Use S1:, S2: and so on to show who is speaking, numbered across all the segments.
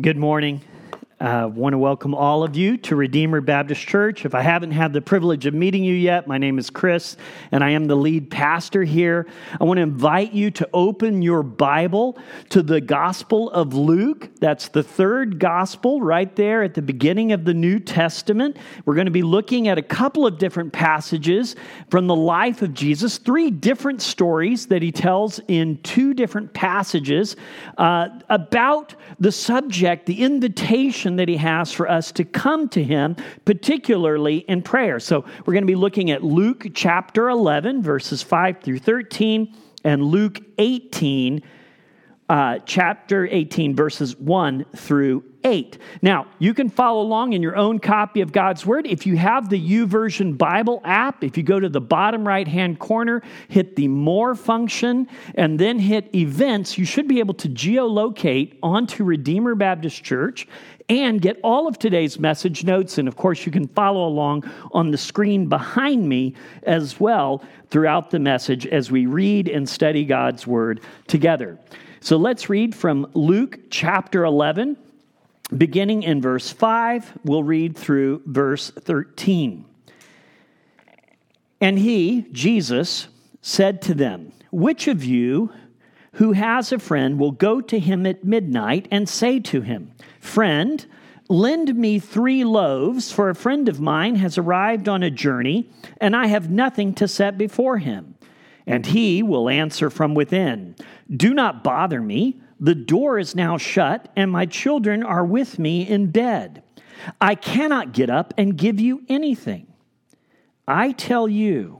S1: Good morning. I uh, want to welcome all of you to Redeemer Baptist Church. If I haven't had the privilege of meeting you yet, my name is Chris, and I am the lead pastor here. I want to invite you to open your Bible to the Gospel of Luke. That's the third Gospel right there at the beginning of the New Testament. We're going to be looking at a couple of different passages from the life of Jesus, three different stories that he tells in two different passages uh, about the subject, the invitation that he has for us to come to him, particularly in prayer. So we're going to be looking at Luke chapter 11, verses 5 through 13, and Luke 18, uh, chapter 18, verses 1 through 8. Now, you can follow along in your own copy of God's Word. If you have the YouVersion Bible app, if you go to the bottom right hand corner, hit the More function, and then hit Events, you should be able to geolocate onto Redeemer Baptist Church and get all of today's message notes. And of course, you can follow along on the screen behind me as well throughout the message as we read and study God's Word together. So let's read from Luke chapter 11, beginning in verse 5. We'll read through verse 13. And he, Jesus, said to them, Which of you who has a friend will go to him at midnight and say to him, Friend, lend me three loaves, for a friend of mine has arrived on a journey, and I have nothing to set before him. And he will answer from within Do not bother me. The door is now shut, and my children are with me in bed. I cannot get up and give you anything. I tell you,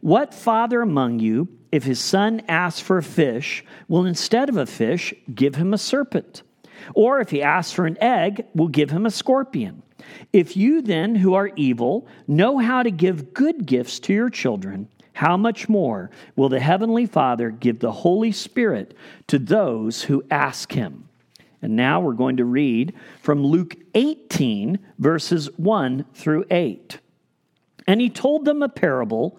S1: What father among you, if his son asks for a fish, will instead of a fish give him a serpent? Or if he asks for an egg, will give him a scorpion? If you then, who are evil, know how to give good gifts to your children, how much more will the Heavenly Father give the Holy Spirit to those who ask Him? And now we're going to read from Luke 18, verses 1 through 8. And he told them a parable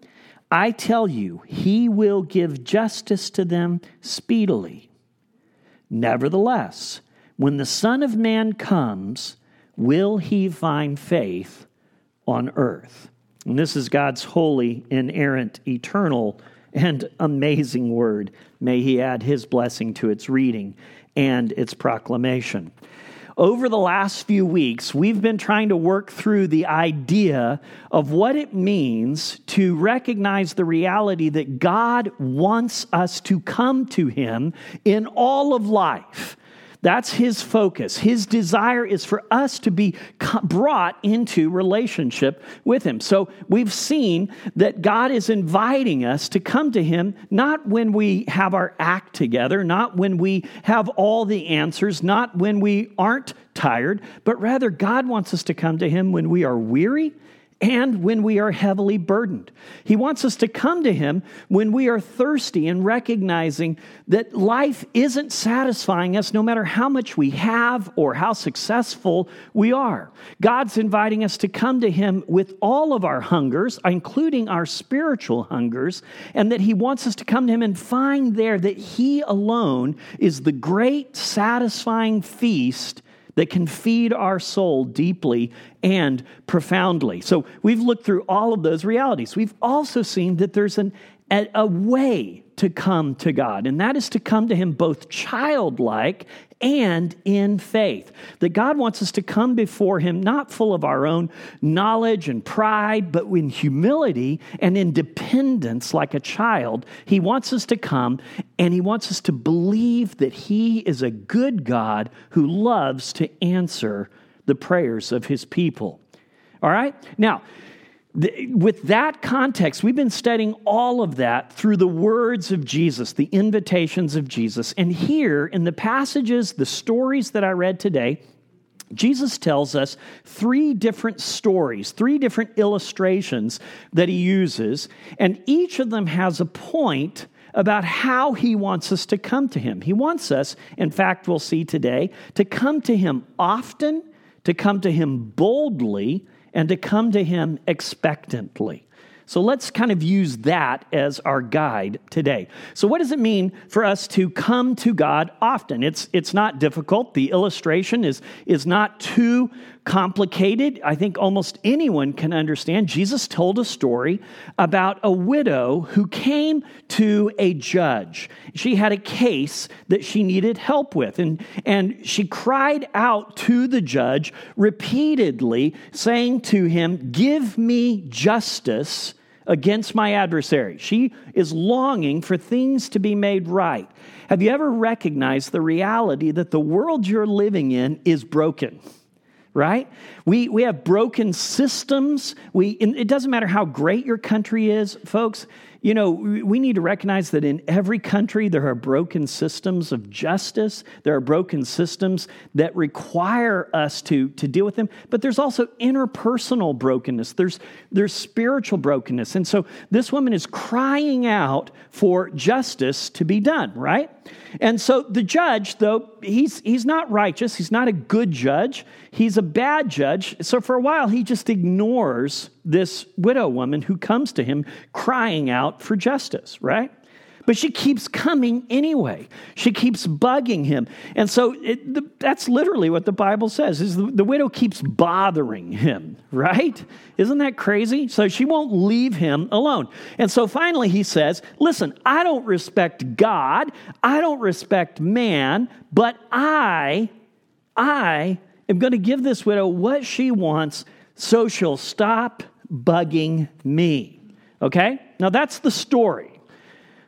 S1: I tell you, he will give justice to them speedily. Nevertheless, when the Son of Man comes, will he find faith on earth? And this is God's holy, inerrant, eternal, and amazing word. May he add his blessing to its reading and its proclamation over the last few weeks, we've been trying to work through the idea of what it means to recognize the reality that God wants us to come to Him in all of life. That's his focus. His desire is for us to be brought into relationship with him. So we've seen that God is inviting us to come to him not when we have our act together, not when we have all the answers, not when we aren't tired, but rather God wants us to come to him when we are weary and when we are heavily burdened. He wants us to come to Him when we are thirsty and recognizing that life isn't satisfying us no matter how much we have or how successful we are. God's inviting us to come to Him with all of our hungers, including our spiritual hungers, and that He wants us to come to Him and find there that He alone is the great, satisfying feast that can feed our soul deeply and profoundly. So we've looked through all of those realities. We've also seen that there's an, a, a way to come to God, and that is to come to Him both childlike and in faith. That God wants us to come before Him not full of our own knowledge and pride, but in humility and in dependence like a child. He wants us to come and He wants us to believe that He is a good God who loves to answer the prayers of His people. All right? Now, with that context, we've been studying all of that through the words of Jesus, the invitations of Jesus. And here in the passages, the stories that I read today, Jesus tells us three different stories, three different illustrations that he uses, and each of them has a point about how he wants us to come to him. He wants us, in fact, we'll see today, to come to him often, to come to him boldly, and to come to Him expectantly. So let's kind of use that as our guide today. So, what does it mean for us to come to God often? It's, it's not difficult. The illustration is, is not too complicated. I think almost anyone can understand. Jesus told a story about a widow who came to a judge. She had a case that she needed help with, and, and she cried out to the judge repeatedly, saying to him, Give me justice against my adversary. She is longing for things to be made right. Have you ever recognized the reality that the world you're living in is broken? Right? We, we have broken systems. We, it doesn't matter how great your country is, folks. You know, we need to recognize that in every country there are broken systems of justice. There are broken systems that require us to, to deal with them. But there's also interpersonal brokenness, there's, there's spiritual brokenness. And so this woman is crying out for justice to be done, right? And so the judge, though, he's, he's not righteous, he's not a good judge, he's a bad judge. So for a while, he just ignores this widow woman who comes to him crying out for justice, right? But she keeps coming anyway. She keeps bugging him. And so it, the, that's literally what the Bible says is the, the widow keeps bothering him, right? Isn't that crazy? So she won't leave him alone. And so finally he says, "Listen, I don't respect God. I don't respect man, but I I am going to give this widow what she wants so she'll stop bugging me. Okay? Now that's the story.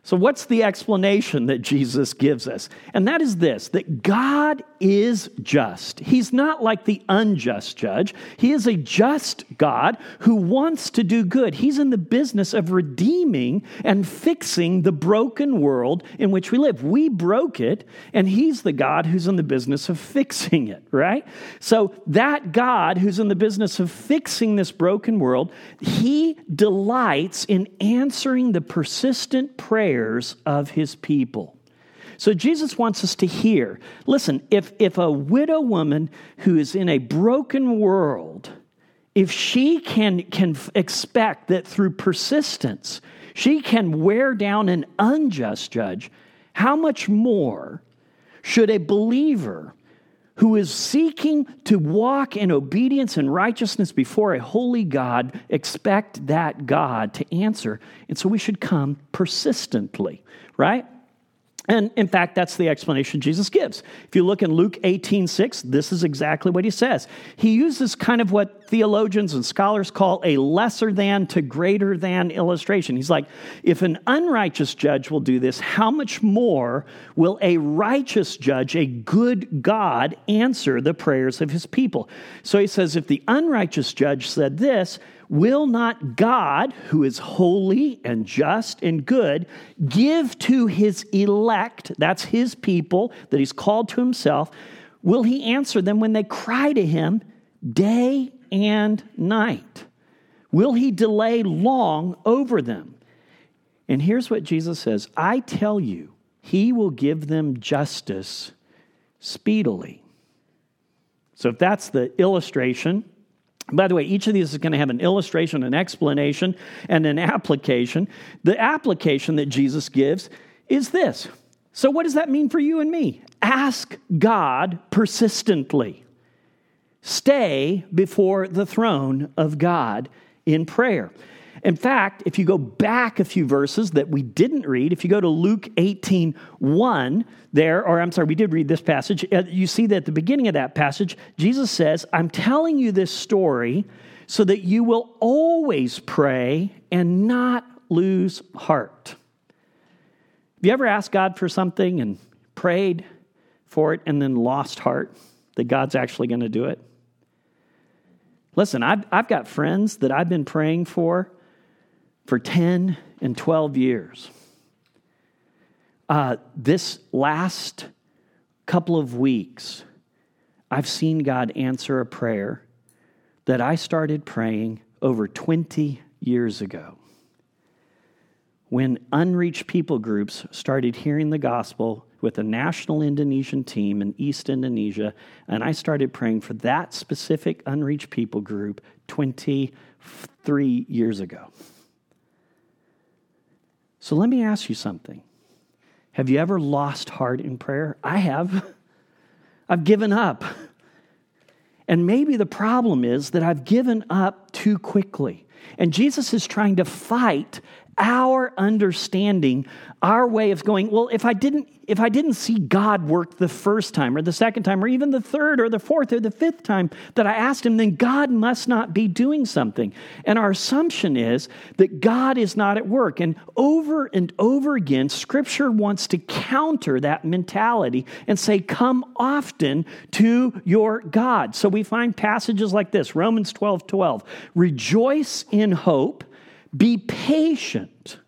S1: So, what's the explanation that Jesus gives us? And that is this that God is just. He's not like the unjust judge. He is a just God who wants to do good. He's in the business of redeeming and fixing the broken world in which we live. We broke it, and He's the God who's in the business of fixing it, right? So, that God who's in the business of fixing this broken world, He delights in answering the persistent prayers of His people. So Jesus wants us to hear listen, if, if a widow woman who is in a broken world, if she can, can expect that through persistence, she can wear down an unjust judge, how much more should a believer who is seeking to walk in obedience and righteousness before a holy God expect that God to answer? And so we should come persistently, right? And in fact, that's the explanation Jesus gives. If you look in Luke 18 6, this is exactly what he says. He uses kind of what theologians and scholars call a lesser than to greater than illustration. He's like, if an unrighteous judge will do this, how much more will a righteous judge, a good God, answer the prayers of his people? So he says, if the unrighteous judge said this, Will not God, who is holy and just and good, give to his elect, that's his people that he's called to himself, will he answer them when they cry to him day and night? Will he delay long over them? And here's what Jesus says I tell you, he will give them justice speedily. So, if that's the illustration, by the way, each of these is going to have an illustration, an explanation, and an application. The application that Jesus gives is this. So, what does that mean for you and me? Ask God persistently. Stay before the throne of God in prayer. In fact, if you go back a few verses that we didn't read, if you go to Luke 18 1, there, or I'm sorry, we did read this passage, uh, you see that at the beginning of that passage, Jesus says, I'm telling you this story so that you will always pray and not lose heart. Have you ever asked God for something and prayed for it and then lost heart that God's actually going to do it? Listen, I've, I've got friends that I've been praying for for 10 and 12 years. Uh, this last couple of weeks, I've seen God answer a prayer that I started praying over 20 years ago. When unreached people groups started hearing the gospel with a national Indonesian team in East Indonesia, and I started praying for that specific unreached people group 23 years ago. So let me ask you something. Have you ever lost heart in prayer? I have. I've given up. And maybe the problem is that I've given up too quickly. And Jesus is trying to fight our understanding, our way of going, well, if I didn't if I didn't see God work the first time or the second time or even the third or the fourth or the fifth time that I asked him, then God must not be doing something. And our assumption is that God is not at work. And over and over again, scripture wants to counter that mentality and say, come often to your God. So we find passages like this Romans 12 12. Rejoice in hope, be patient.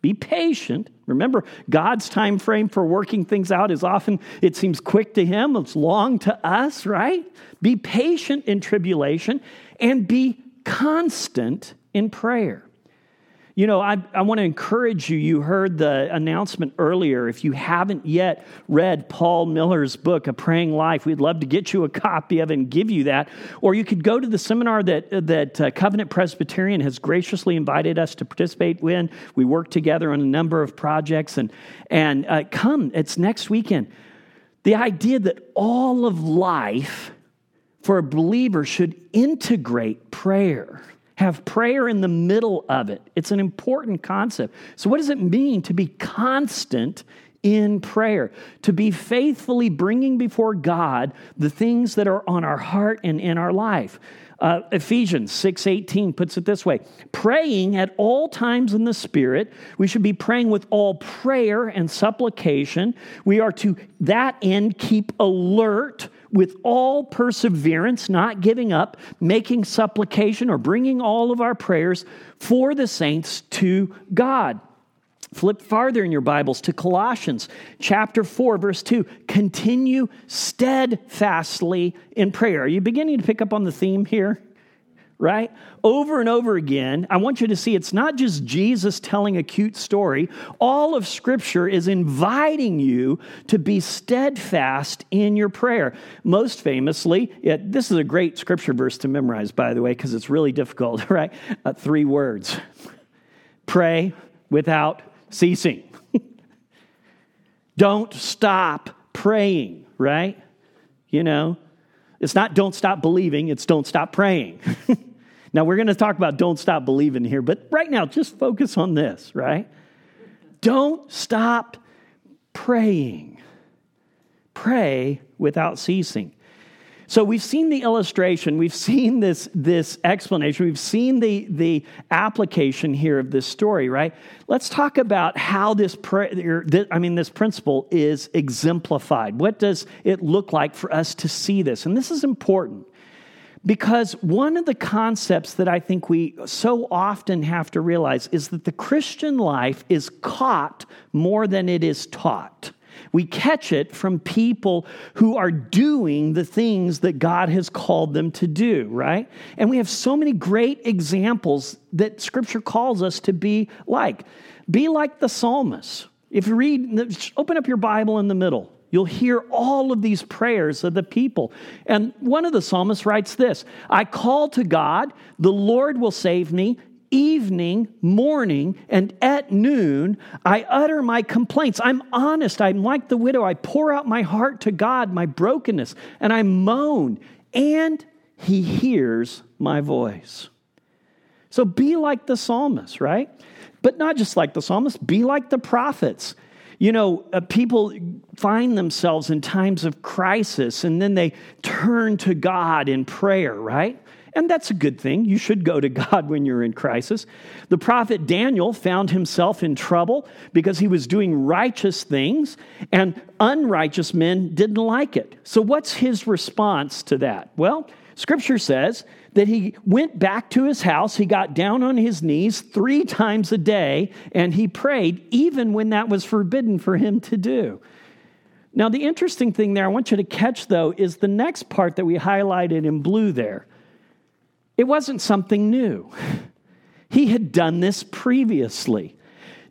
S1: Be patient Remember, God's time frame for working things out is often, it seems quick to Him, it's long to us, right? Be patient in tribulation and be constant in prayer. You know, I, I want to encourage you. You heard the announcement earlier. If you haven't yet read Paul Miller's book, A Praying Life, we'd love to get you a copy of it and give you that. Or you could go to the seminar that, that uh, Covenant Presbyterian has graciously invited us to participate in. We work together on a number of projects, and, and uh, come, it's next weekend. The idea that all of life for a believer should integrate prayer have prayer in the middle of it. It's an important concept. So, what does it mean to be constant in prayer? To be faithfully bringing before God the things that are on our heart and in our life. Uh, Ephesians 6:18 puts it this way: praying at all times in the Spirit. We should be praying with all prayer and supplication. We are to that end keep alert with all perseverance, not giving up, making supplication or bringing all of our prayers for the saints to God. Flip farther in your Bibles to Colossians chapter 4, verse 2. Continue steadfastly in prayer. Are you beginning to pick up on the theme here? Right? Over and over again, I want you to see it's not just Jesus telling a cute story. All of Scripture is inviting you to be steadfast in your prayer. Most famously, it, this is a great Scripture verse to memorize, by the way, because it's really difficult, right? Uh, three words pray without ceasing. Don't stop praying, right? You know, it's not don't stop believing, it's don't stop praying. now, we're going to talk about don't stop believing here, but right now, just focus on this, right? Don't stop praying. Pray without ceasing. So we've seen the illustration, we've seen this, this explanation, we've seen the, the application here of this story, right? Let's talk about how this, prayer, I mean, this principle is exemplified. What does it look like for us to see this? And this is important because one of the concepts that I think we so often have to realize is that the Christian life is caught more than it is taught. We catch it from people who are doing the things that God has called them to do, right? And we have so many great examples that scripture calls us to be like. Be like the psalmist. If you read, open up your Bible in the middle. You'll hear all of these prayers of the people. And one of the psalmists writes this I call to God, the Lord will save me. Evening, morning, and at noon, I utter my complaints. I'm honest. I'm like the widow. I pour out my heart to God, my brokenness, and I moan, and He hears my voice. So be like the psalmist, right? But not just like the psalmist, be like the prophets. You know, uh, people find themselves in times of crisis and then they turn to God in prayer, right? And that's a good thing. You should go to God when you're in crisis. The prophet Daniel found himself in trouble because he was doing righteous things and unrighteous men didn't like it. So, what's his response to that? Well, scripture says that he went back to his house, he got down on his knees three times a day, and he prayed, even when that was forbidden for him to do. Now, the interesting thing there, I want you to catch though, is the next part that we highlighted in blue there. It wasn't something new, he had done this previously.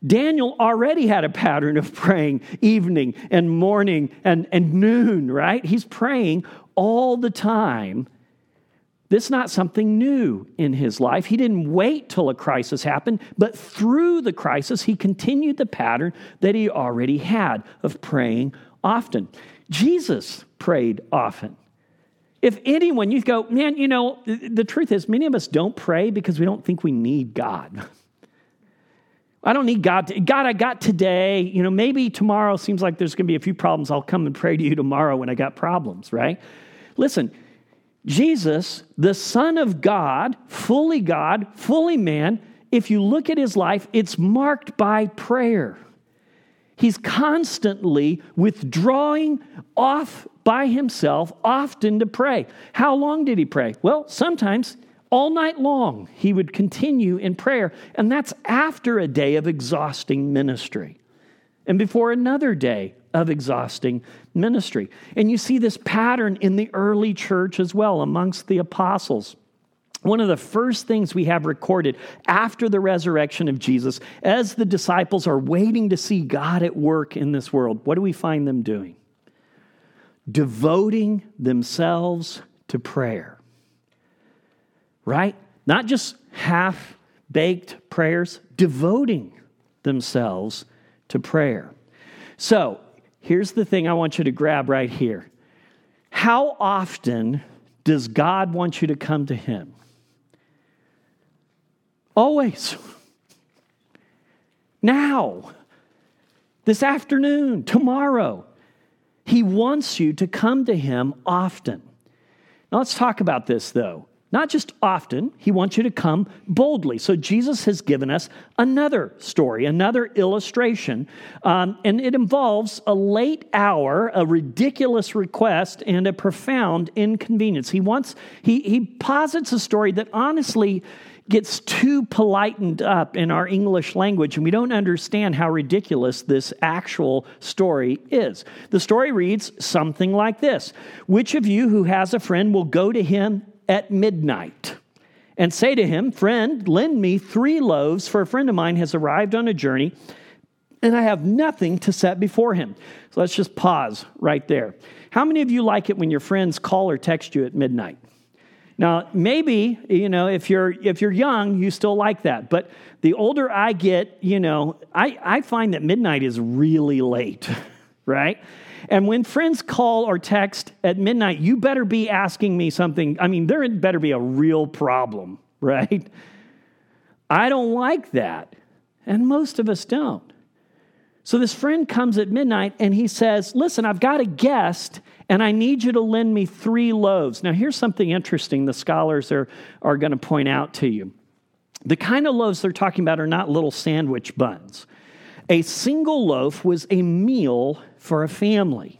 S1: Daniel already had a pattern of praying evening and morning and, and noon, right? He's praying all the time this is not something new in his life. He didn't wait till a crisis happened, but through the crisis, he continued the pattern that he already had of praying often. Jesus prayed often. If anyone, you go, man, you know, the truth is, many of us don't pray because we don't think we need God. I don't need God. To, God, I got today. You know, maybe tomorrow seems like there's going to be a few problems. I'll come and pray to you tomorrow when I got problems, right? Listen, Jesus, the Son of God, fully God, fully man, if you look at his life, it's marked by prayer. He's constantly withdrawing off by himself, often to pray. How long did he pray? Well, sometimes all night long he would continue in prayer, and that's after a day of exhausting ministry and before another day of exhausting ministry. And you see this pattern in the early church as well, amongst the apostles. One of the first things we have recorded after the resurrection of Jesus, as the disciples are waiting to see God at work in this world, what do we find them doing? Devoting themselves to prayer. Right? Not just half baked prayers, devoting themselves to prayer. So, here's the thing I want you to grab right here. How often does God want you to come to Him? Always. Now, this afternoon, tomorrow. He wants you to come to Him often. Now, let's talk about this though. Not just often, he wants you to come boldly. So Jesus has given us another story, another illustration, um, and it involves a late hour, a ridiculous request, and a profound inconvenience. He wants, he, he posits a story that honestly gets too politened up in our English language, and we don't understand how ridiculous this actual story is. The story reads something like this Which of you who has a friend will go to him at midnight and say to him, Friend, lend me three loaves, for a friend of mine has arrived on a journey, and I have nothing to set before him. So let's just pause right there. How many of you like it when your friends call or text you at midnight? Now, maybe, you know, if you're if you're young, you still like that. But the older I get, you know, I, I find that midnight is really late, right? And when friends call or text at midnight, you better be asking me something. I mean, there better be a real problem, right? I don't like that. And most of us don't. So this friend comes at midnight and he says, Listen, I've got a guest and I need you to lend me three loaves. Now, here's something interesting the scholars are, are going to point out to you. The kind of loaves they're talking about are not little sandwich buns. A single loaf was a meal for a family.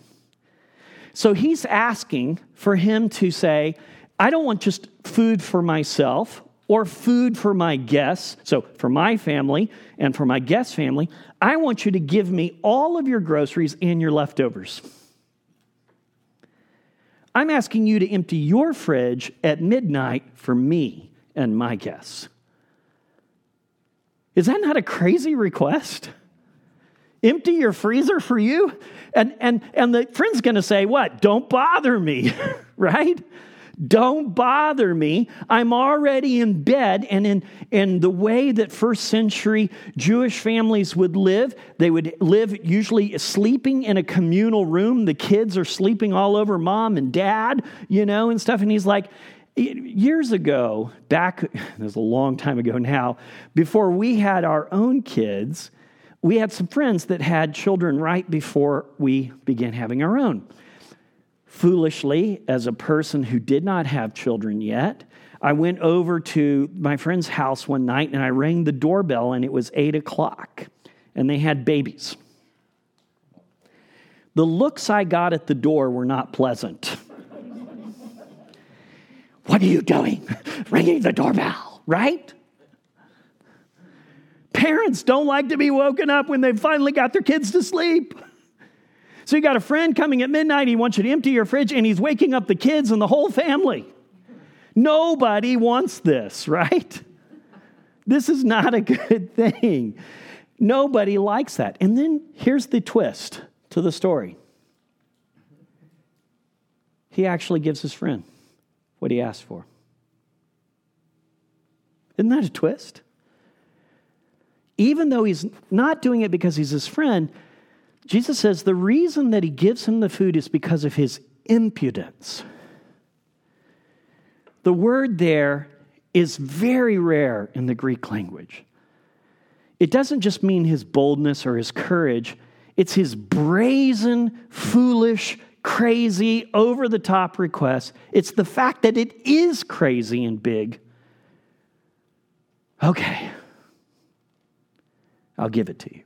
S1: So he's asking for him to say, I don't want just food for myself or food for my guests, so for my family and for my guest family, I want you to give me all of your groceries and your leftovers. I'm asking you to empty your fridge at midnight for me and my guests. Is that not a crazy request? Empty your freezer for you? And, and, and the friend's to say, What? Don't bother me, right? Don't bother me. I'm already in bed. And in, in the way that first century Jewish families would live, they would live usually sleeping in a communal room. The kids are sleeping all over mom and dad, you know, and stuff. And he's like, years ago, back, there's a long time ago now, before we had our own kids, we had some friends that had children right before we began having our own. Foolishly, as a person who did not have children yet, I went over to my friend's house one night and I rang the doorbell, and it was eight o'clock, and they had babies. The looks I got at the door were not pleasant. what are you doing? Ringing the doorbell, right? Parents don't like to be woken up when they've finally got their kids to sleep. So you got a friend coming at midnight, he wants you to empty your fridge, and he's waking up the kids and the whole family. Nobody wants this, right? This is not a good thing. Nobody likes that. And then here's the twist to the story he actually gives his friend what he asked for. Isn't that a twist? Even though he's not doing it because he's his friend, Jesus says the reason that he gives him the food is because of his impudence. The word there is very rare in the Greek language. It doesn't just mean his boldness or his courage, it's his brazen, foolish, crazy, over the top request. It's the fact that it is crazy and big. Okay, I'll give it to you.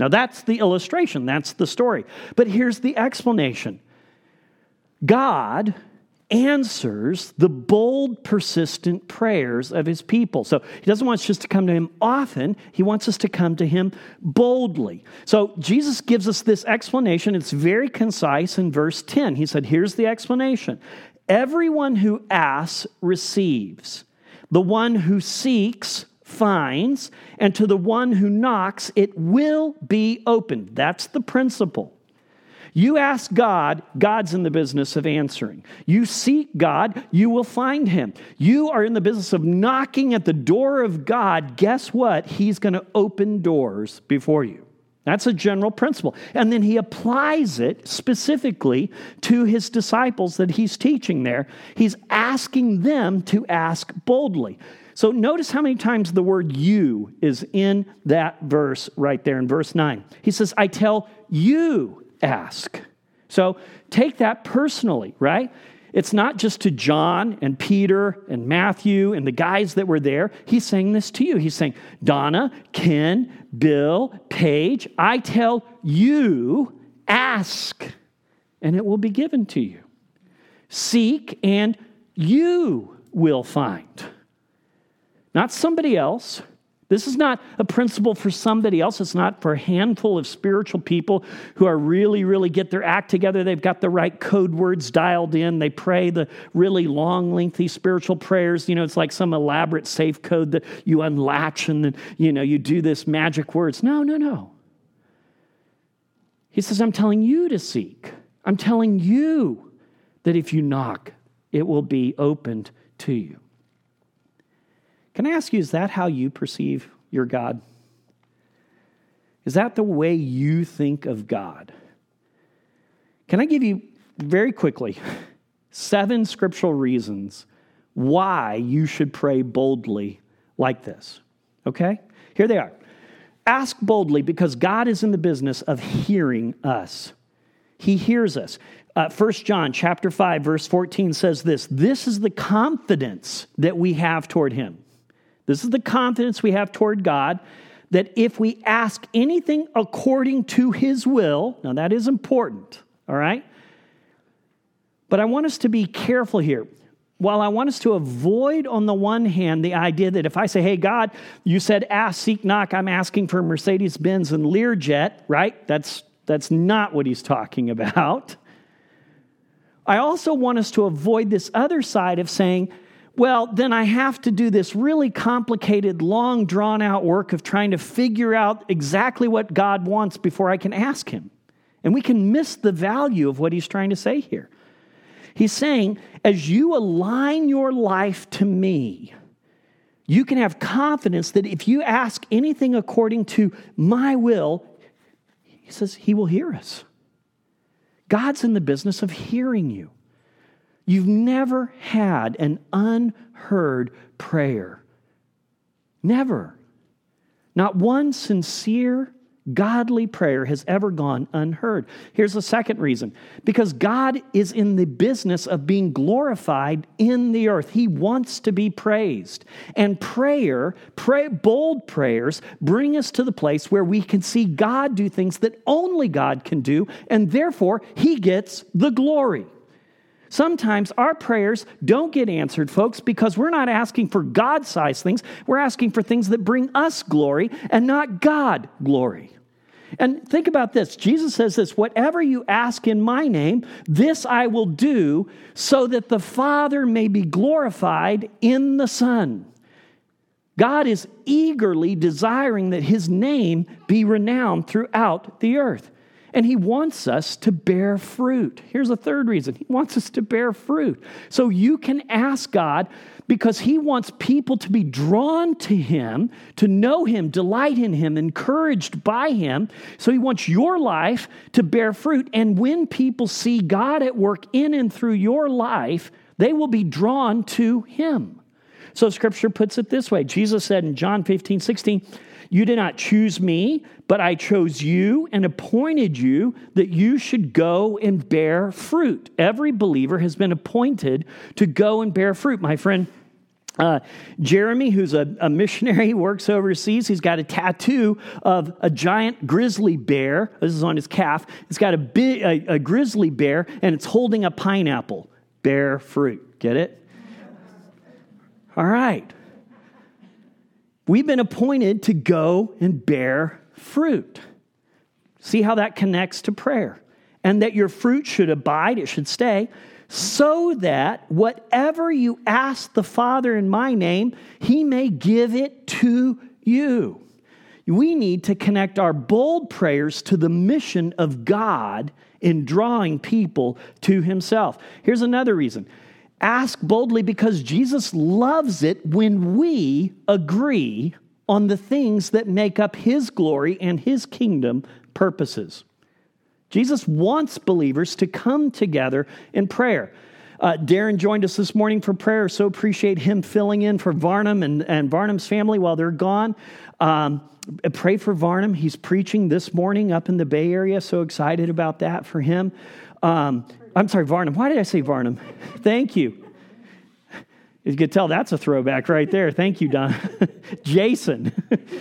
S1: Now, that's the illustration, that's the story. But here's the explanation God answers the bold, persistent prayers of his people. So he doesn't want us just to come to him often, he wants us to come to him boldly. So Jesus gives us this explanation. It's very concise in verse 10. He said, Here's the explanation Everyone who asks receives, the one who seeks finds, and to the one who knocks, it will be opened. That's the principle. You ask God, God's in the business of answering. You seek God, you will find him. You are in the business of knocking at the door of God. Guess what? He's going to open doors before you. That's a general principle. And then he applies it specifically to his disciples that he's teaching there. He's asking them to ask boldly. So notice how many times the word you is in that verse right there in verse 9. He says, I tell you, ask. So take that personally, right? It's not just to John and Peter and Matthew and the guys that were there. He's saying this to you. He's saying, Donna, Ken, Bill, Paige, I tell you, ask, and it will be given to you. Seek, and you will find not somebody else. This is not a principle for somebody else. It's not for a handful of spiritual people who are really, really get their act together. They've got the right code words dialed in. They pray the really long, lengthy spiritual prayers. You know, it's like some elaborate safe code that you unlatch and then, you know, you do this magic words. No, no, no. He says, I'm telling you to seek. I'm telling you that if you knock, it will be opened to you. Can I ask you, is that how you perceive your God? Is that the way you think of God? Can I give you very quickly seven scriptural reasons why you should pray boldly like this? Okay? Here they are. Ask boldly because God is in the business of hearing us. He hears us. Uh, 1 John chapter 5 verse 14 says this, this is the confidence that we have toward him. This is the confidence we have toward God that if we ask anything according to his will, now that is important, all right? But I want us to be careful here. while I want us to avoid, on the one hand, the idea that if I say, hey, God, you said ask, seek, knock, I'm asking for Mercedes Benz and Learjet, right? That's, that's not what he's talking about. I also want us to avoid this other side of saying, well, then I have to do this really complicated, long, drawn out work of trying to figure out exactly what God wants before I can ask Him. And we can miss the value of what He's trying to say here. He's saying, as you align your life to me, you can have confidence that if you ask anything according to my will, he says he will hear us. God's in the business of hearing you. You've never had an unheard prayer. Never. Not one sincere godly prayer has ever gone unheard. Here's the second reason because God is in the business of being glorified in the earth. He wants to be praised. And prayer, pray, bold prayers, bring us to the place where we can see God do things that only God can do, and therefore He gets the glory. Sometimes our prayers don't get answered, folks, because we're not asking for God sized things. We're asking for things that bring us glory and not God glory. And think about this Jesus says this whatever you ask in my name, this I will do so that the Father may be glorified in the Son. God is eagerly desiring that his name be renowned throughout the earth. And he wants us to bear fruit. Here's a third reason he wants us to bear fruit. So you can ask God because he wants people to be drawn to him, to know him, delight in him, encouraged by him. So he wants your life to bear fruit. And when people see God at work in and through your life, they will be drawn to him. So scripture puts it this way Jesus said in John 15, 16, you did not choose me, but I chose you and appointed you that you should go and bear fruit. Every believer has been appointed to go and bear fruit. My friend, uh, Jeremy, who's a, a missionary, works overseas. He's got a tattoo of a giant grizzly bear. This is on his calf. It's got a, a, a grizzly bear, and it's holding a pineapple. Bear fruit. Get it? All right. We've been appointed to go and bear fruit. See how that connects to prayer. And that your fruit should abide, it should stay, so that whatever you ask the Father in my name, he may give it to you. We need to connect our bold prayers to the mission of God in drawing people to himself. Here's another reason Ask boldly because Jesus loves it when we agree on the things that make up his glory and his kingdom purposes. Jesus wants believers to come together in prayer. Uh, Darin joined us this morning for prayer. So appreciate him filling in for Varnum and, and Varnum's family while they're gone. Um, pray for Varnum. He's preaching this morning up in the Bay Area. So excited about that for him. Um, I'm sorry, Varnum. Why did I say Varnum? Thank you. You can tell that's a throwback right there. Thank you, Don. Jason.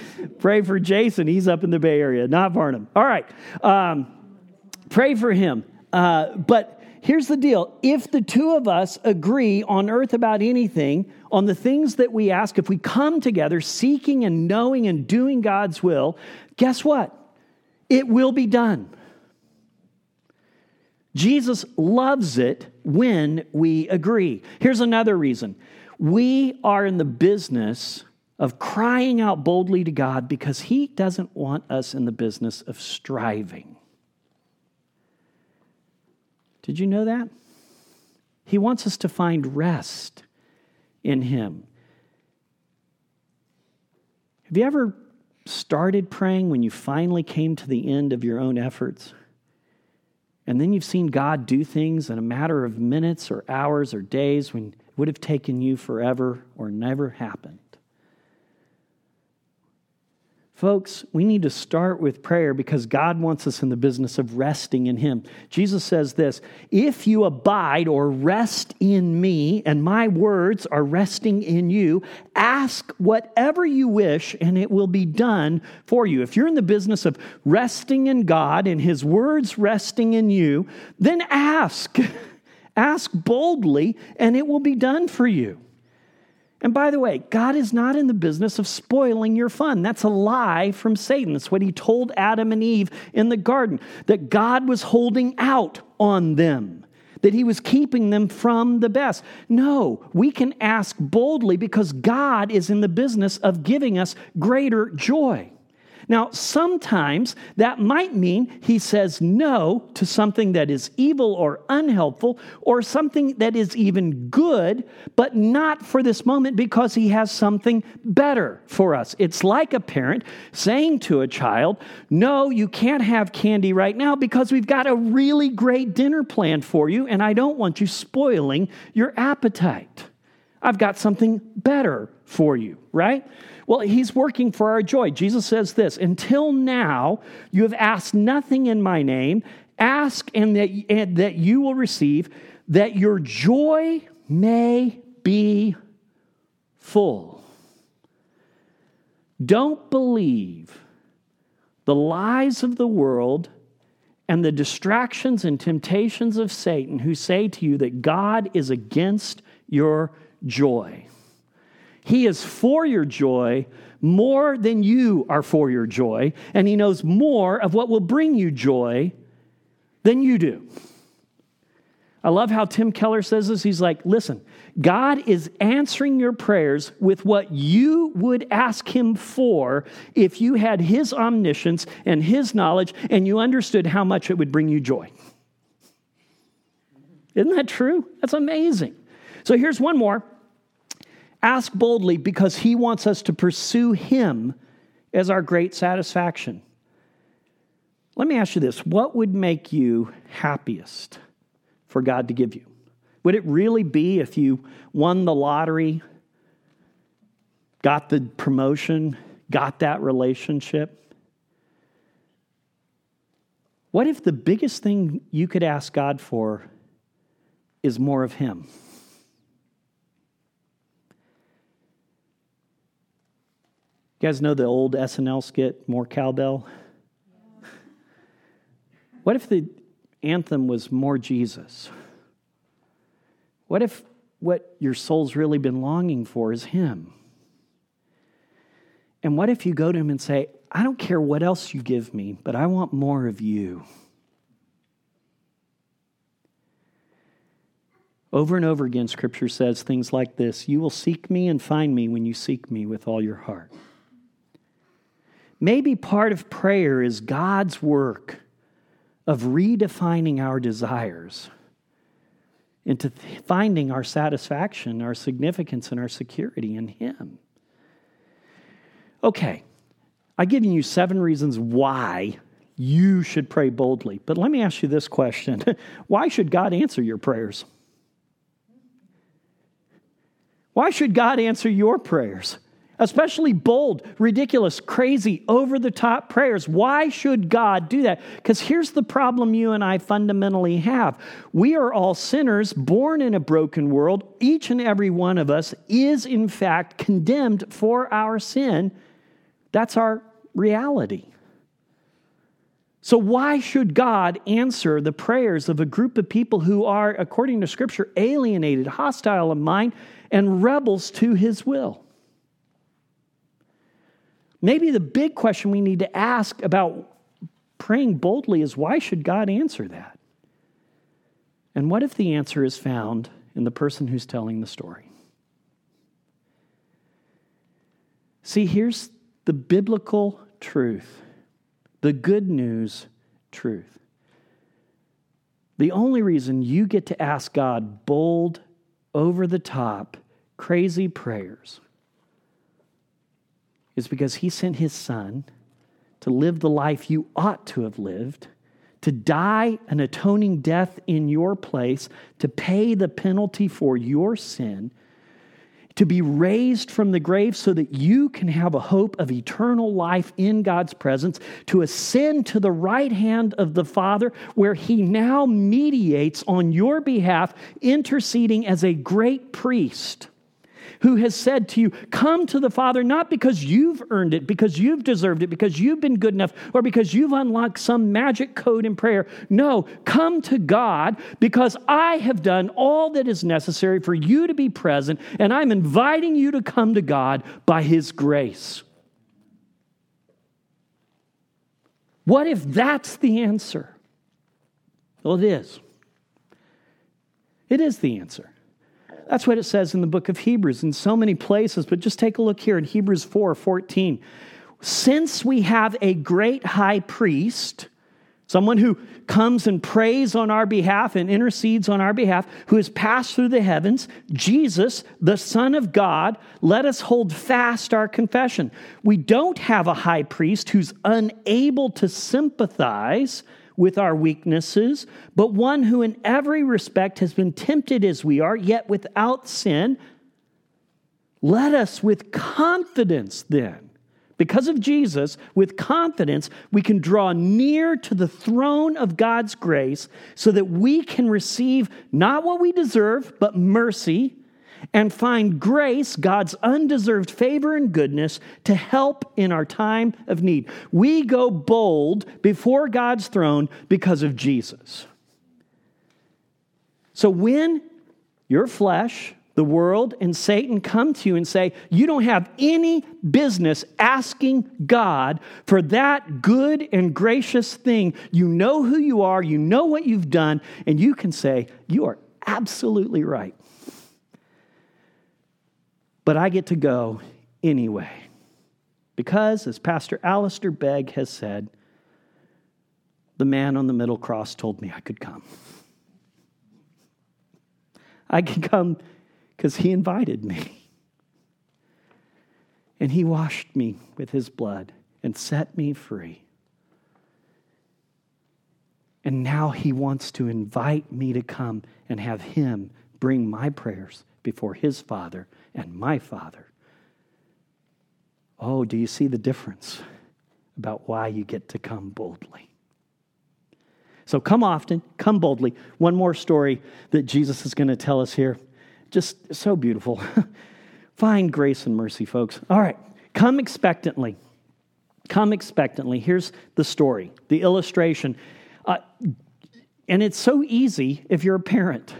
S1: pray for Jason. He's up in the Bay Area, not Varnum. All right. Um, pray for him. Uh, but here's the deal if the two of us agree on earth about anything, on the things that we ask, if we come together seeking and knowing and doing God's will, guess what? It will be done. Jesus loves it when we agree. Here's another reason we are in the business of crying out boldly to God because He doesn't want us in the business of striving. Did you know that? He wants us to find rest in Him. Have you ever started praying when you finally came to the end of your own efforts? And then you've seen God do things in a matter of minutes or hours or days when it would have taken you forever or never happened. Folks, we need to start with prayer because God wants us in the business of resting in Him. Jesus says this If you abide or rest in me, and my words are resting in you, ask whatever you wish, and it will be done for you. If you're in the business of resting in God and His words resting in you, then ask. Ask boldly, and it will be done for you. And by the way, God is not in the business of spoiling your fun. That's a lie from Satan. That's what he told Adam and Eve in the garden, that God was holding out on them, that he was keeping them from the best. No, we can ask boldly because God is in the business of giving us greater joy. Now, sometimes that might mean he says no to something that is evil or unhelpful or something that is even good, but not for this moment because he has something better for us. It's like a parent saying to a child, No, you can't have candy right now because we've got a really great dinner planned for you, and I don't want you spoiling your appetite. I've got something better for you, right? Well, he's working for our joy. Jesus says this Until now, you have asked nothing in my name. Ask and that, and that you will receive, that your joy may be full. Don't believe the lies of the world and the distractions and temptations of Satan who say to you that God is against your joy. He is for your joy more than you are for your joy, and He knows more of what will bring you joy than you do. I love how Tim Keller says this. He's like, listen, God is answering your prayers with what you would ask Him for if you had His omniscience and His knowledge and you understood how much it would bring you joy. Isn't that true? That's amazing. So here's one more. Ask boldly because He wants us to pursue Him as our great satisfaction. Let me ask you this what would make you happiest for God to give you? Would it really be if you won the lottery, got the promotion, got that relationship? What if the biggest thing you could ask God for is more of Him? You guys know the old SNL skit, More Cowbell? What if the anthem was more Jesus? What if what your soul's really been longing for is Him? And what if you go to Him and say, I don't care what else you give me, but I want more of you? Over and over again, Scripture says things like this You will seek me and find me when you seek me with all your heart. Maybe part of prayer is God's work of redefining our desires into finding our satisfaction, our significance, and our security in Him. Okay, I've given you seven reasons why you should pray boldly. But let me ask you this question Why should God answer your prayers? Why should God answer your prayers? Especially bold, ridiculous, crazy, over the top prayers. Why should God do that? Because here's the problem you and I fundamentally have we are all sinners born in a broken world. Each and every one of us is, in fact, condemned for our sin. That's our reality. So, why should God answer the prayers of a group of people who are, according to Scripture, alienated, hostile of mind, and rebels to his will? Maybe the big question we need to ask about praying boldly is why should God answer that? And what if the answer is found in the person who's telling the story? See, here's the biblical truth, the good news truth. The only reason you get to ask God bold, over the top, crazy prayers is because he sent his son to live the life you ought to have lived, to die an atoning death in your place, to pay the penalty for your sin, to be raised from the grave so that you can have a hope of eternal life in God's presence, to ascend to the right hand of the Father, where he now mediates on your behalf, interceding as a great priest who has said to you, Come to the Father, not because you've earned it, because you've deserved it, because you've been good enough, or because you've unlocked some magic code in prayer. No, come to God because I have done all that is necessary for you to be present, and I'm inviting you to come to God by His grace. What if that's the answer? Well, it is. It is the answer. That's what it says in the book of Hebrews in so many places, but just take a look here in Hebrews 4 14. Since we have a great high priest, someone who comes and prays on our behalf and intercedes on our behalf, who has passed through the heavens, Jesus, the Son of God, let us hold fast our confession. We don't have a high priest who's unable to sympathize with our weaknesses, but one who in every respect has been tempted as we are, yet without sin. Let us with confidence then, because of Jesus, with confidence, we can draw near to the throne of God's grace so that we can receive not what we deserve, but mercy and find grace, God's undeserved favor and goodness, to help in our time of need. We go bold before God's throne because of Jesus. So when your flesh, the world, and Satan come to you and say, You don't have any business asking God for that good and gracious thing. You know who you are, you know what you've done, and you can say, You are absolutely right but I get to go anyway. Because, as Pastor Alistair Begg has said, the man on the middle cross told me I could come. I could come because he invited me. And he washed me with his blood and set me free. And now he wants to invite me to come and have him bring my prayers before his Father and my Father. Oh, do you see the difference about why you get to come boldly? So come often, come boldly. One more story that Jesus is going to tell us here. Just so beautiful. Find grace and mercy, folks. All right, come expectantly. Come expectantly. Here's the story, the illustration. Uh, and it's so easy if you're a parent.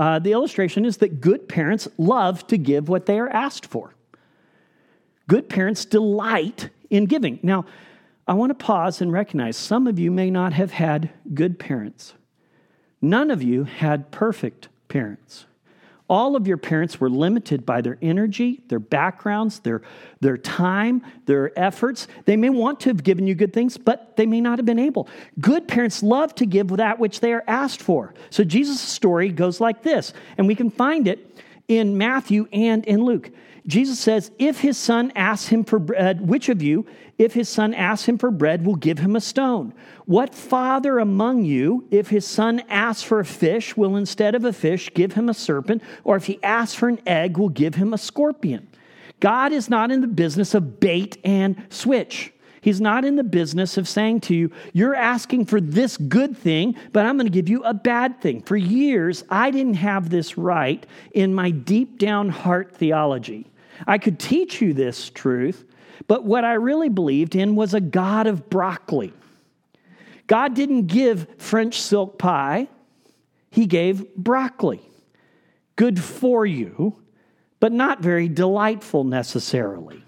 S1: Uh, the illustration is that good parents love to give what they are asked for. Good parents delight in giving. Now, I want to pause and recognize some of you may not have had good parents. None of you had perfect parents. All of your parents were limited by their energy, their backgrounds, their, their time, their efforts. They may want to have given you good things, but they may not have been able. Good parents love to give that which they are asked for. So Jesus' story goes like this, and we can find it in Matthew and in Luke. Jesus says, If his son asks him for bread, which of you, if his son asks him for bread, will give him a stone? What father among you, if his son asks for a fish, will instead of a fish give him a serpent? Or if he asks for an egg, will give him a scorpion? God is not in the business of bait and switch. He's not in the business of saying to you, You're asking for this good thing, but I'm going to give you a bad thing. For years, I didn't have this right in my deep down heart theology. I could teach you this truth, but what I really believed in was a God of broccoli. God didn't give French silk pie, He gave broccoli. Good for you, but not very delightful necessarily.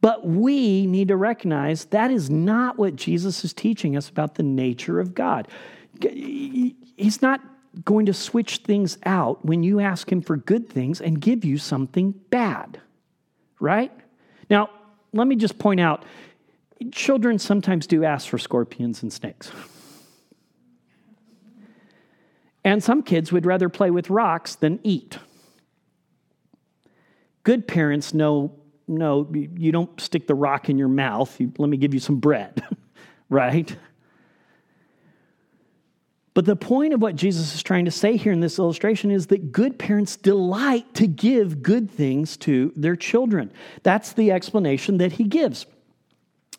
S1: But we need to recognize that is not what Jesus is teaching us about the nature of God. He's not going to switch things out when you ask Him for good things and give you something bad, right? Now, let me just point out children sometimes do ask for scorpions and snakes. And some kids would rather play with rocks than eat. Good parents know no, you don't stick the rock in your mouth. You, let me give you some bread, right? But the point of what Jesus is trying to say here in this illustration is that good parents delight to give good things to their children. That's the explanation that he gives.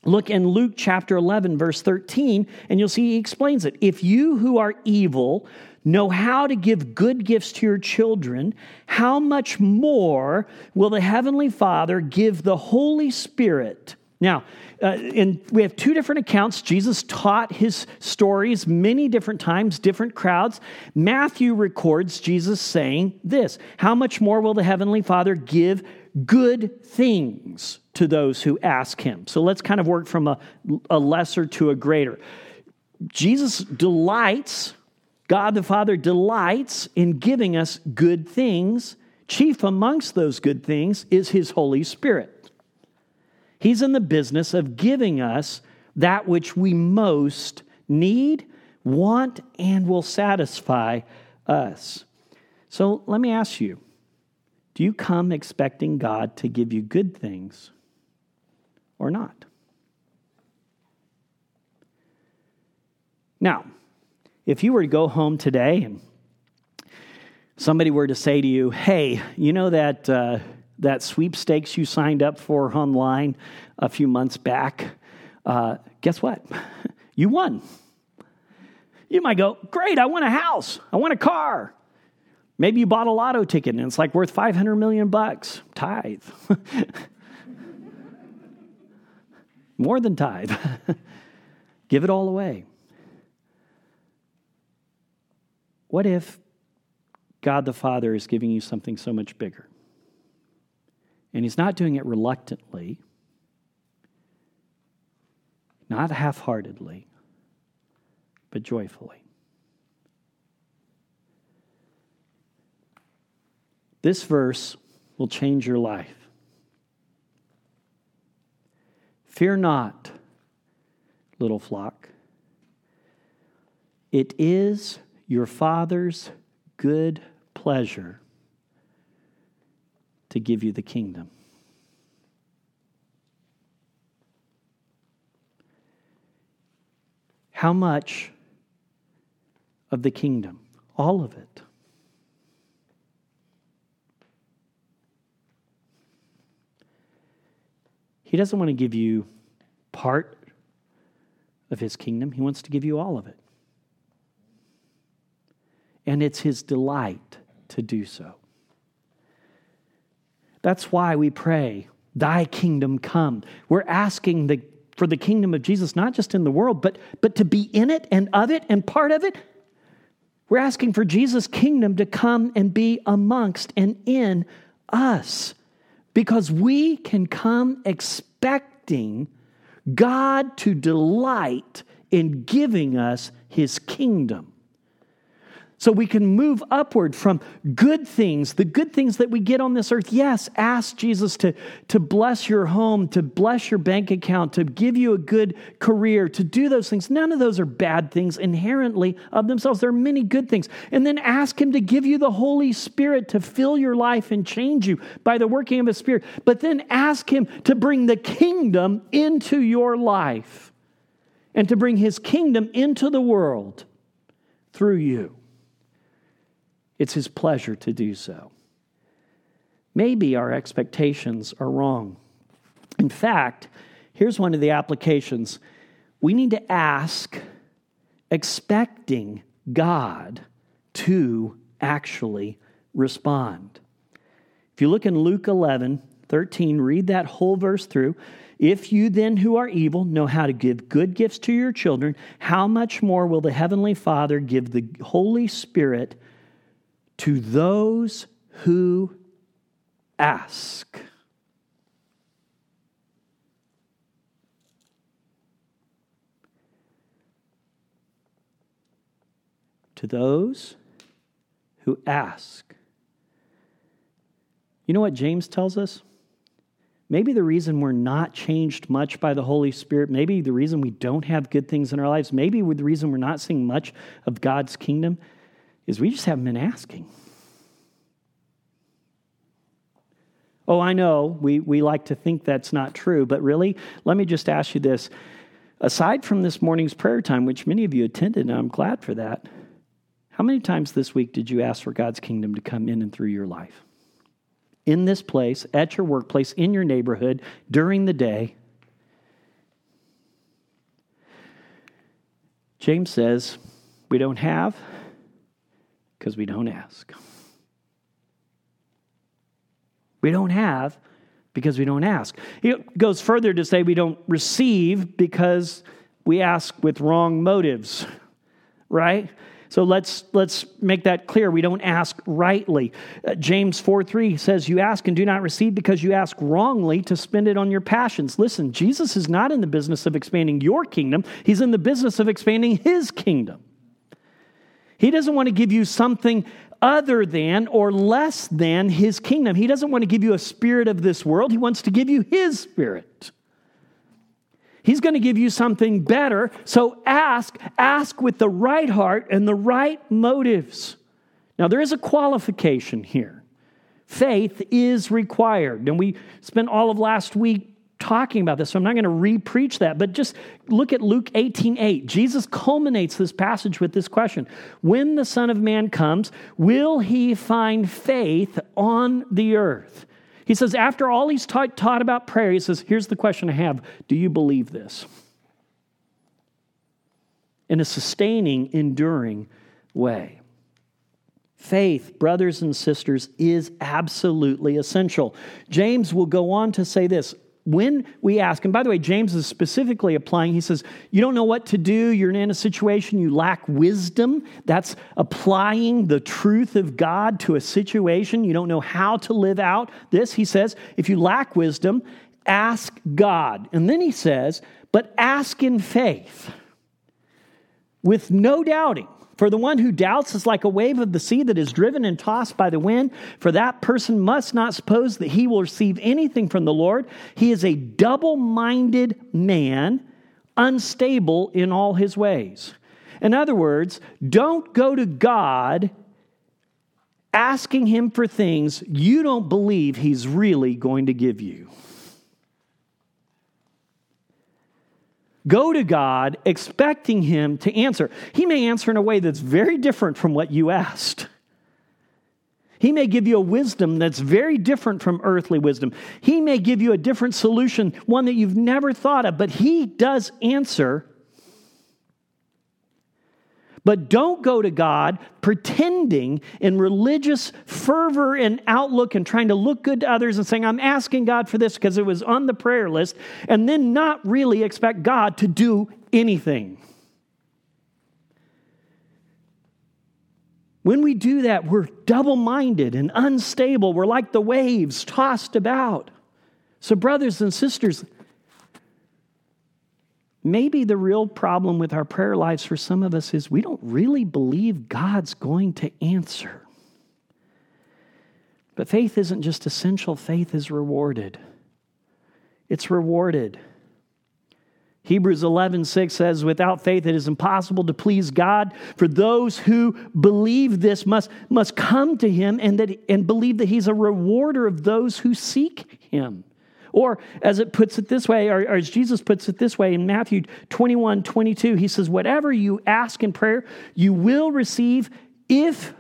S1: Look in Luke chapter 11, verse 13, and you'll see he explains it. If you who are evil know how to give good gifts to your children, how much more will the Heavenly Father give the Holy Spirit? Now, uh, and we have two different accounts. Jesus taught his stories many different times, different crowds. Matthew records Jesus saying this How much more will the Heavenly Father give good things to those who ask him. So let's kind of work from a, a lesser to a greater. Jesus delights, God the Father delights in giving us good things. Chief amongst those good things is his Holy Spirit. He's in the business of giving us that which we most need, want, and will satisfy us. So let me ask you do you come expecting God to give you good things or not? Now, if you were to go home today and somebody were to say to you, hey, you know that, uh, that sweepstakes you signed up for online a few months back? Uh, guess what? you won. You might go, great, I want a house, I want a car. Maybe you bought a lotto ticket and it's like worth 500 million bucks. Tithe. More than tithe. Give it all away. What if God the Father is giving you something so much bigger? And He's not doing it reluctantly, not half heartedly, but joyfully. This verse will change your life. Fear not, little flock. It is your Father's good pleasure to give you the kingdom. How much of the kingdom? All of it. He doesn't want to give you part of his kingdom, he wants to give you all of it. And it's his delight to do so. That's why we pray, Thy kingdom come. We're asking the, for the kingdom of Jesus, not just in the world, but, but to be in it and of it and part of it. We're asking for Jesus' kingdom to come and be amongst and in us because we can come expecting God to delight in giving us his kingdom. So we can move upward from good things, the good things that we get on this earth. Yes, ask Jesus to, to bless your home, to bless your bank account, to give you a good career, to do those things. None of those are bad things inherently of themselves. There are many good things. And then ask Him to give you the Holy Spirit to fill your life and change you by the working of His Spirit. But then ask Him to bring the kingdom into your life and to bring His kingdom into the world through you. It's His pleasure to do so. Maybe our expectations are wrong. In fact, here's one of the applications we need to ask, expecting God to actually respond. If you look in Luke 11, 13, read that whole verse through. If you then who are evil know how to give good gifts to your children, how much more will the Heavenly Father give the Holy Spirit to those who ask. To those who ask. You know what James tells us? Maybe the reason we're not changed much by the Holy Spirit, maybe the reason we don't have good things in our lives, maybe the reason we're not seeing much of God's kingdom is we just haven't been asking. Oh, I know we, we like to think that's not true, but really, let me just ask you this. Aside from this morning's prayer time, which many of you attended, and I'm glad for that, how many times this week did you ask for God's kingdom to come in and through your life? In this place, at your workplace, in your neighborhood, during the day? James says, we don't have because we don't ask. We don't have because we don't ask. He goes further to say we don't receive because we ask with wrong motives, right? So let's let's make that clear. We don't ask rightly. Uh, James 4 3 says, You ask and do not receive because you ask wrongly to spend it on your passions. Listen, Jesus is not in the business of expanding your kingdom, He's in the business of expanding His kingdom. He doesn't want to give you something other than or less than his kingdom. He doesn't want to give you a spirit of this world, he wants to give you his spirit. He's going to give you something better. So ask, ask with the right heart and the right motives. Now, there is a qualification here. Faith is required. And we spent all of last week talking about this, so I'm not going to re-preach that, but just look at Luke 18, 8. Jesus culminates this passage with this question. When the Son of Man comes, will he find faith on the earth? He says, after all he's taught, taught about prayer, he says, here's the question I have. Do you believe this? In a sustaining, enduring way. Faith, brothers and sisters, is absolutely essential. James will go on to say this when we ask, and by the way, James is specifically applying, he says, You don't know what to do, you're in a situation, you lack wisdom. That's applying the truth of God to a situation. You don't know how to live out this. He says, If you lack wisdom, ask God. And then he says, But ask in faith with no doubting. For the one who doubts is like a wave of the sea that is driven and tossed by the wind. For that person must not suppose that he will receive anything from the Lord. He is a double minded man, unstable in all his ways. In other words, don't go to God asking him for things you don't believe he's really going to give you. Go to God expecting Him to answer. He may answer in a way that's very different from what you asked. He may give you a wisdom that's very different from earthly wisdom. He may give you a different solution, one that you've never thought of, but He does answer but don't go to God pretending in religious fervor and outlook and trying to look good to others and saying, I'm asking God for this because it was on the prayer list, and then not really expect God to do anything. When we do that, we're double minded and unstable. We're like the waves tossed about. So, brothers and sisters, Maybe the real problem with our prayer lives for some of us is we don't really believe God's going to answer. But faith isn't just essential, faith is rewarded. It's rewarded. Hebrews 11, 6 says, Without faith it is impossible to please God, for those who believe this must, must come to him and, that, and believe that he's a rewarder of those who seek him. Or as it puts it this way, or, or, as Jesus puts it this way in Matthew 21 22, he says, Whatever you ask in prayer, you will receive if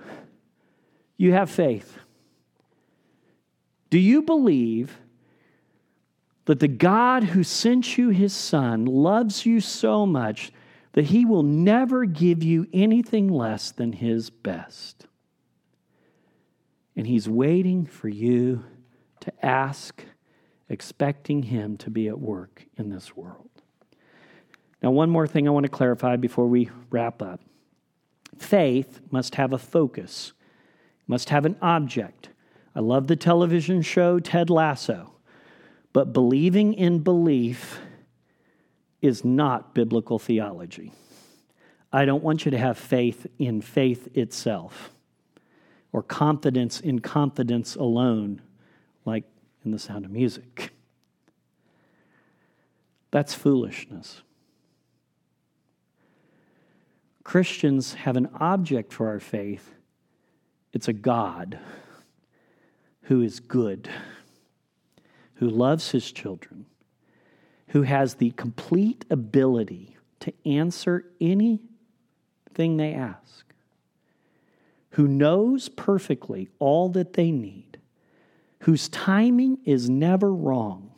S1: you have faith. Do you believe that the God who sent you his son loves you so much that he will never give you anything less than his best? And he's waiting for you to ask expecting Him to be at work in this world. Now, one more thing I want to clarify before we wrap up faith must have a focus, must have an object. I love the television show Ted Lasso, but believing in belief is not biblical theology. I don't want you to have faith in faith itself or confidence in confidence alone, like the sound of music. That's foolishness. Christians have an object for our faith. It's a God who is good, who loves his children, who has the complete ability to answer anything they ask, who knows perfectly all that they need whose timing is never wrong,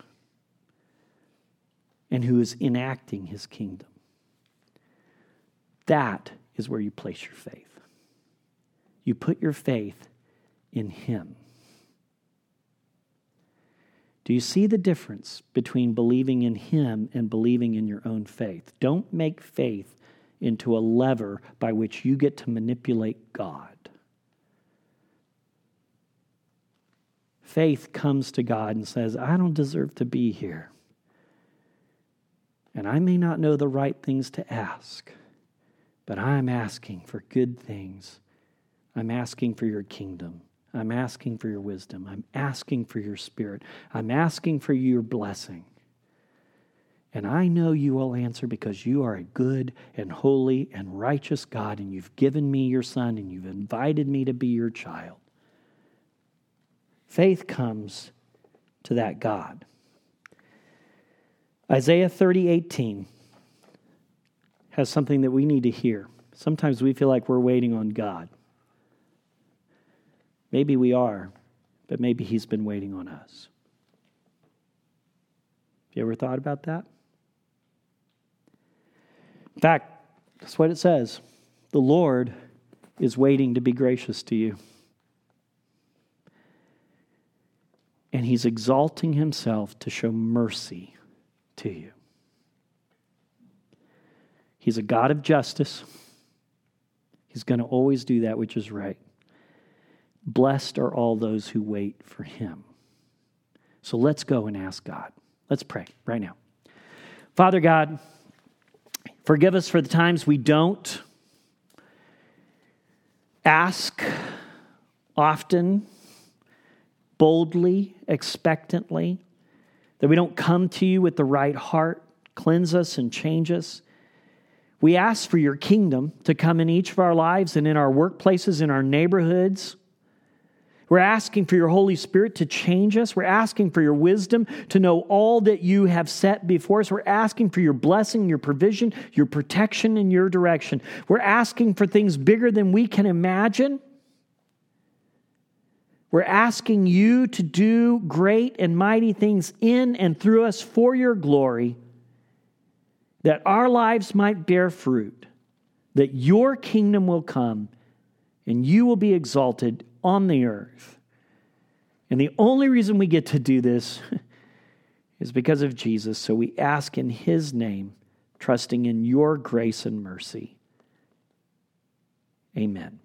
S1: and who is enacting his kingdom. That is where you place your faith. You put your faith in Him. Do you see the difference between believing in Him and believing in your own faith? Don't make faith into a lever by which you get to manipulate God. Faith comes to God and says, I don't deserve to be here. And I may not know the right things to ask, but I'm asking for good things. I'm asking for your kingdom. I'm asking for your wisdom. I'm asking for your spirit. I'm asking for your blessing. And I know you will answer because you are a good and holy and righteous God, and you've given me your son, and you've invited me to be your child. Faith comes to that God. Isaiah 30, 18 has something that we need to hear. Sometimes we feel like we're waiting on God. Maybe we are, but maybe He's been waiting on us. Have you ever thought about that? In fact, that's what it says. The Lord is waiting to be gracious to you. And He's exalting Himself to show mercy to you. He's a God of justice. He's going to always do that which is right. Blessed are all those who wait for him. So let's go and ask God. Let's pray right now. Father God, forgive us for the times we don't ask often, boldly, expectantly that we don't come to you with the right heart. Cleanse us and change us. We ask for your kingdom to come in each of our lives and in our workplaces, in our neighborhoods. We're asking for your Holy Spirit to change us. We're asking for your wisdom to know all that you have set before us. We're asking for your blessing, your provision, your protection, and your direction. We're asking for things bigger than we can imagine. We're asking you to do great and mighty things in and through us for your glory, that our lives might bear fruit, that your kingdom will come and you will be exalted on the earth. And the only reason we get to do this is because of Jesus. So we ask in his name, trusting in your grace and mercy. Amen.